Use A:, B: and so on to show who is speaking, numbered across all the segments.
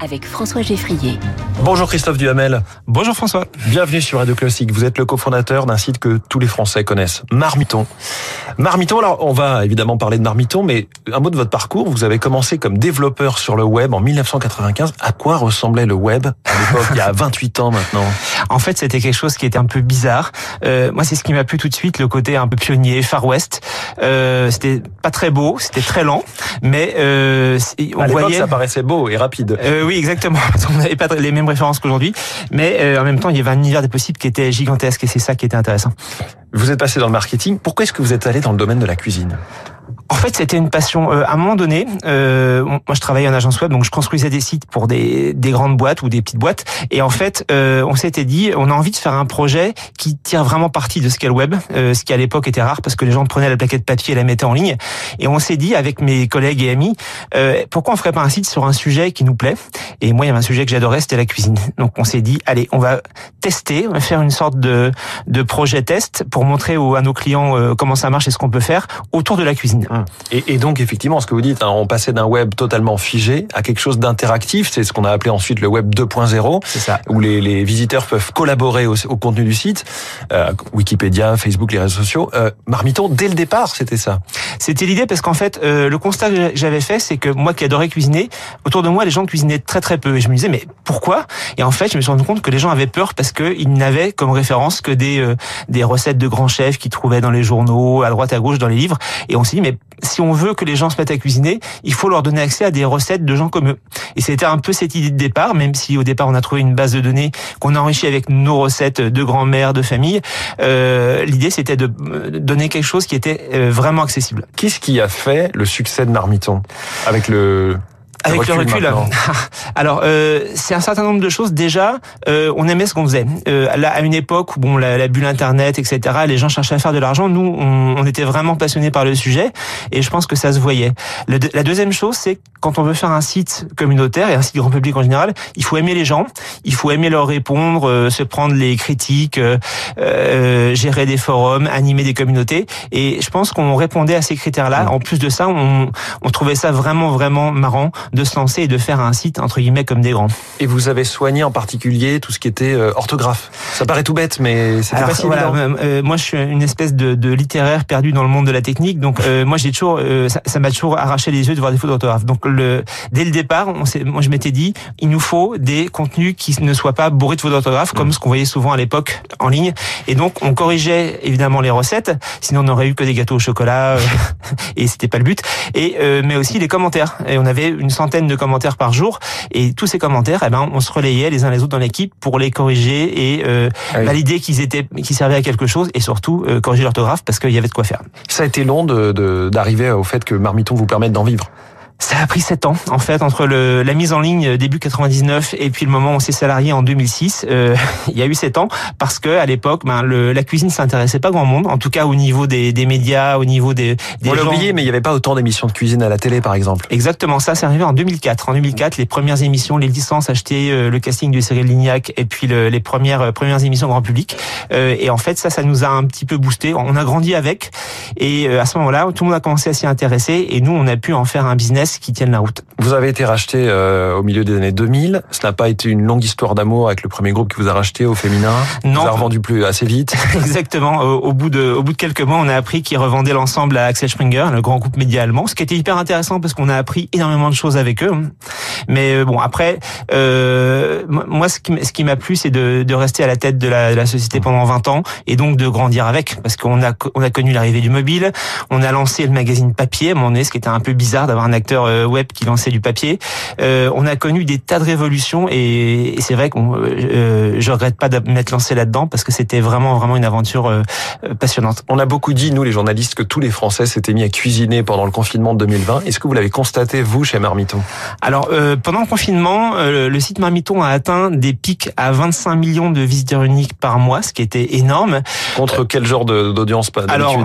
A: avec François Geffrier.
B: Bonjour Christophe Duhamel.
C: Bonjour François.
B: Bienvenue sur Radio Classique. Vous êtes le cofondateur d'un site que tous les Français connaissent, Marmiton. Marmiton, alors on va évidemment parler de Marmiton, mais un mot de votre parcours. Vous avez commencé comme développeur sur le web en 1995. À quoi ressemblait le web à l'époque, il y a 28 ans maintenant?
C: En fait, c'était quelque chose qui était un peu bizarre. Euh, moi, c'est ce qui m'a plu tout de suite, le côté un peu pionnier, Far West. Euh, c'était pas très beau, c'était très lent, mais euh,
B: on à voyait... ça paraissait beau et rapide.
C: Euh, oui, exactement. On n'avait pas les mêmes références qu'aujourd'hui, mais euh, en même temps, il y avait un univers des possibles qui était gigantesque et c'est ça qui était intéressant.
B: Vous êtes passé dans le marketing. Pourquoi est-ce que vous êtes allé dans le domaine de la cuisine?
C: En fait, c'était une passion. Euh, à un moment donné, euh, moi, je travaillais en agence web, donc je construisais des sites pour des, des grandes boîtes ou des petites boîtes. Et en fait, euh, on s'était dit, on a envie de faire un projet qui tire vraiment parti de ce qu'est le web, euh, ce qui à l'époque était rare parce que les gens prenaient la plaquette papier et la mettaient en ligne. Et on s'est dit, avec mes collègues et amis, euh, pourquoi on ferait pas un site sur un sujet qui nous plaît? Et moi, il y avait un sujet que j'adorais, c'était la cuisine. Donc, on s'est dit, allez, on va tester, on va faire une sorte de, de projet test pour montrer à nos clients comment ça marche et ce qu'on peut faire autour de la cuisine.
B: Et, et, donc effectivement, ce que vous dites, hein, on passait d'un web totalement figé à quelque chose d'interactif. C'est ce qu'on a appelé ensuite le web 2.0,
C: c'est ça,
B: où les, les, visiteurs peuvent collaborer au, au contenu du site, euh, Wikipédia, Facebook, les réseaux sociaux. Euh, Marmiton, dès le départ, c'était ça.
C: C'était l'idée parce qu'en fait, euh, le constat que j'avais fait, c'est que moi qui adorais cuisiner, autour de moi, les gens cuisinaient très très peu, et je me disais mais pourquoi? Et en fait, je me suis rendu compte que les gens avaient peur parce qu'ils n'avaient comme référence que des euh, des recettes de grands chefs qu'ils trouvaient dans les journaux, à droite à gauche dans les livres, et on s'est dit mais si on veut que les gens se mettent à cuisiner, il faut leur donner accès à des recettes de gens comme eux. Et c'était un peu cette idée de départ, même si au départ on a trouvé une base de données qu'on a enrichie avec nos recettes de grand-mère, de famille. Euh, L'idée c'était de donner quelque chose qui était euh, vraiment accessible.
B: Qu'est-ce qui a fait le succès de Marmiton avec le
C: avec le recul. Alors, euh, c'est un certain nombre de choses. Déjà, euh, on aimait ce qu'on faisait. Euh, là, à une époque où bon, la, la, bulle Internet, etc., les gens cherchaient à faire de l'argent. Nous, on, on, était vraiment passionnés par le sujet, et je pense que ça se voyait. Le, la deuxième chose, c'est quand on veut faire un site communautaire et un site grand public en général, il faut aimer les gens, il faut aimer leur répondre, euh, se prendre les critiques, euh, euh, gérer des forums, animer des communautés. Et je pense qu'on répondait à ces critères-là. En plus de ça, on, on trouvait ça vraiment, vraiment marrant de se lancer et de faire un site entre guillemets comme des grands.
B: Et vous avez soigné en particulier tout ce qui était euh, orthographe. Ça paraît tout bête, mais c'est pas si voilà,
C: euh, Moi, je suis une espèce de, de, littéraire perdu dans le monde de la technique. Donc, euh, moi, j'ai toujours, euh, ça m'a toujours arraché les yeux de voir des fautes d'orthographe. Donc, le, dès le départ, on moi, je m'étais dit, il nous faut des contenus qui ne soient pas bourrés de fautes d'orthographe, comme mmh. ce qu'on voyait souvent à l'époque en ligne. Et donc, on corrigeait évidemment les recettes, sinon on n'aurait eu que des gâteaux au chocolat, et c'était pas le but. Et mais aussi les commentaires. Et on avait une centaine de commentaires par jour. Et tous ces commentaires, eh ben, on se relayait les uns les autres dans l'équipe pour les corriger et euh, ah valider qu'ils étaient, qu'ils servaient à quelque chose et surtout euh, corriger l'orthographe parce qu'il y avait de quoi faire.
B: Ça a été long d'arriver de, au fait que Marmiton vous permette d'en vivre.
C: Ça a pris sept ans en fait entre le, la mise en ligne début 99 et puis le moment où on s'est salarié en 2006. Euh, il y a eu sept ans parce que à l'époque, ben, le, la cuisine s'intéressait pas grand monde, en tout cas au niveau des, des médias, au niveau des. des
B: on l'a oublié, mais il y avait pas autant d'émissions de cuisine à la télé, par exemple.
C: Exactement, ça c'est arrivé en 2004. En 2004, les premières émissions, les licences achetées, euh, le casting de Cyril Lignac et puis le, les premières euh, premières émissions grand public. Euh, et en fait, ça, ça nous a un petit peu boosté. On a grandi avec et à ce moment-là, tout le monde a commencé à s'y intéresser et nous, on a pu en faire un business qui tiennent la route.
B: Vous avez été racheté euh, au milieu des années 2000. Ce n'a pas été une longue histoire d'amour avec le premier groupe qui vous a racheté au féminin.
C: Non.
B: Vous a revendu plus assez vite.
C: Exactement. Au, bout de, au bout de quelques mois, on a appris qu'ils revendaient l'ensemble à Axel Springer, le grand groupe média allemand. Ce qui était hyper intéressant parce qu'on a appris énormément de choses avec eux. Mais euh, bon, après, euh, moi, ce qui, ce qui m'a plu, c'est de, de, rester à la tête de la, de la, société pendant 20 ans et donc de grandir avec, parce qu'on a, on a connu l'arrivée du mobile, on a lancé le magazine papier, mon ce qui était un peu bizarre d'avoir un acteur euh, web qui lançait du papier. Euh, on a connu des tas de révolutions et, et c'est vrai que euh, je regrette pas de m'être lancé là-dedans parce que c'était vraiment vraiment une aventure passionnante.
B: On a beaucoup dit nous les journalistes que tous les Français s'étaient mis à cuisiner pendant le confinement de 2020. Est-ce que vous l'avez constaté vous chez Marmiton?
C: Alors pendant le confinement, le site Marmiton a atteint des pics à 25 millions de visiteurs uniques par mois, ce qui était énorme.
B: Contre quel genre d'audience pas
C: Alors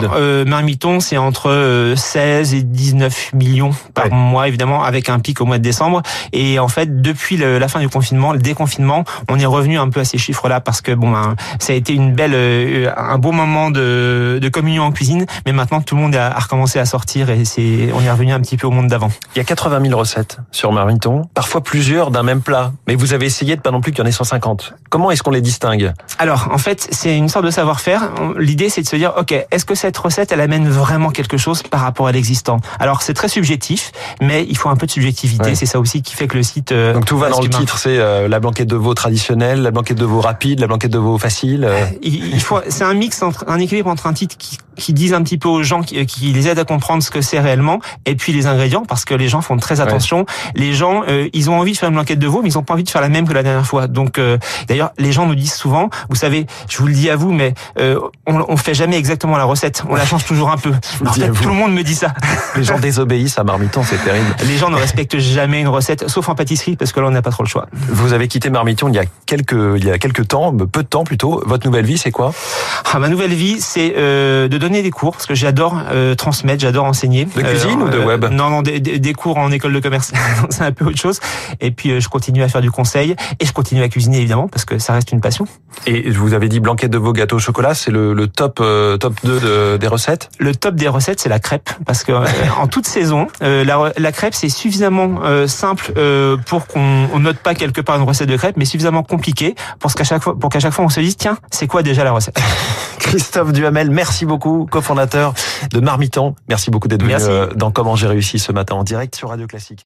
C: Marmiton c'est entre 16 et 19 millions par mois mois, évidemment, avec un pic au mois de décembre. Et en fait, depuis la fin du confinement, le déconfinement, on est revenu un peu à ces chiffres-là parce que bon, ben, ça a été une belle, euh, un beau moment de, de communion en cuisine. Mais maintenant, tout le monde a, recommencé à sortir et c'est, on est revenu un petit peu au monde d'avant.
B: Il y a 80 000 recettes sur Marmiton, parfois plusieurs d'un même plat. Mais vous avez essayé de pas non plus qu'il y en ait 150. Comment est-ce qu'on les distingue?
C: Alors, en fait, c'est une sorte de savoir-faire. L'idée, c'est de se dire, ok, est-ce que cette recette, elle amène vraiment quelque chose par rapport à l'existant? Alors, c'est très subjectif, mais il faut un peu de subjectivité. C'est ça aussi qui fait que le site.
B: Euh, Donc tout va dans le titre. C'est euh, la blanquette de veau traditionnelle, la blanquette de veau rapide, la blanquette de veau facile. Euh.
C: Il, faut. C'est un mix entre un équilibre entre un titre qui qui disent un petit peu aux gens, qui, qui les aident à comprendre ce que c'est réellement, et puis les ingrédients, parce que les gens font très attention. Les gens, euh, ils ont envie de faire une blanquette de veau, mais ils ont pas envie de faire la même que la dernière fois. Donc, euh, d'ailleurs, les gens nous disent souvent, vous savez, je vous le dis à vous, mais euh, on, on fait jamais exactement la recette, on la change toujours un peu. En fait, tout le monde me dit ça.
B: Les gens désobéissent à Marmiton, c'est terrible.
C: Les gens ne respectent jamais une recette, sauf en pâtisserie, parce que là, on n'a pas trop le choix.
B: Vous avez quitté Marmiton il y a quelques, il y a quelques temps, peu de temps plutôt. Votre nouvelle vie, c'est quoi?
C: Ah, Ma nouvelle vie, c'est euh, de donner des cours, parce que j'adore euh, transmettre, j'adore enseigner.
B: De cuisine ou de euh, web
C: Non, non, des, des, cours en école de commerce. c'est un peu autre chose. Et puis euh, je continue à faire du conseil et je continue à cuisiner évidemment parce que ça reste une passion.
B: Et vous avez dit blanquette de veau gâteau au chocolat, c'est le, le, top top 2 de, des recettes?
C: Le top des recettes, c'est la crêpe parce que en toute saison, la, la, crêpe c'est suffisamment simple pour qu'on note pas quelque part une recette de crêpe, mais suffisamment compliqué pour qu'à chaque fois pour qu'à chaque fois on se dise tiens, c'est quoi déjà la recette?
B: Christophe Duhamel, merci beaucoup, cofondateur de Marmiton. Merci beaucoup d'être venu euh, dans Comment j'ai réussi ce matin en direct sur Radio Classique.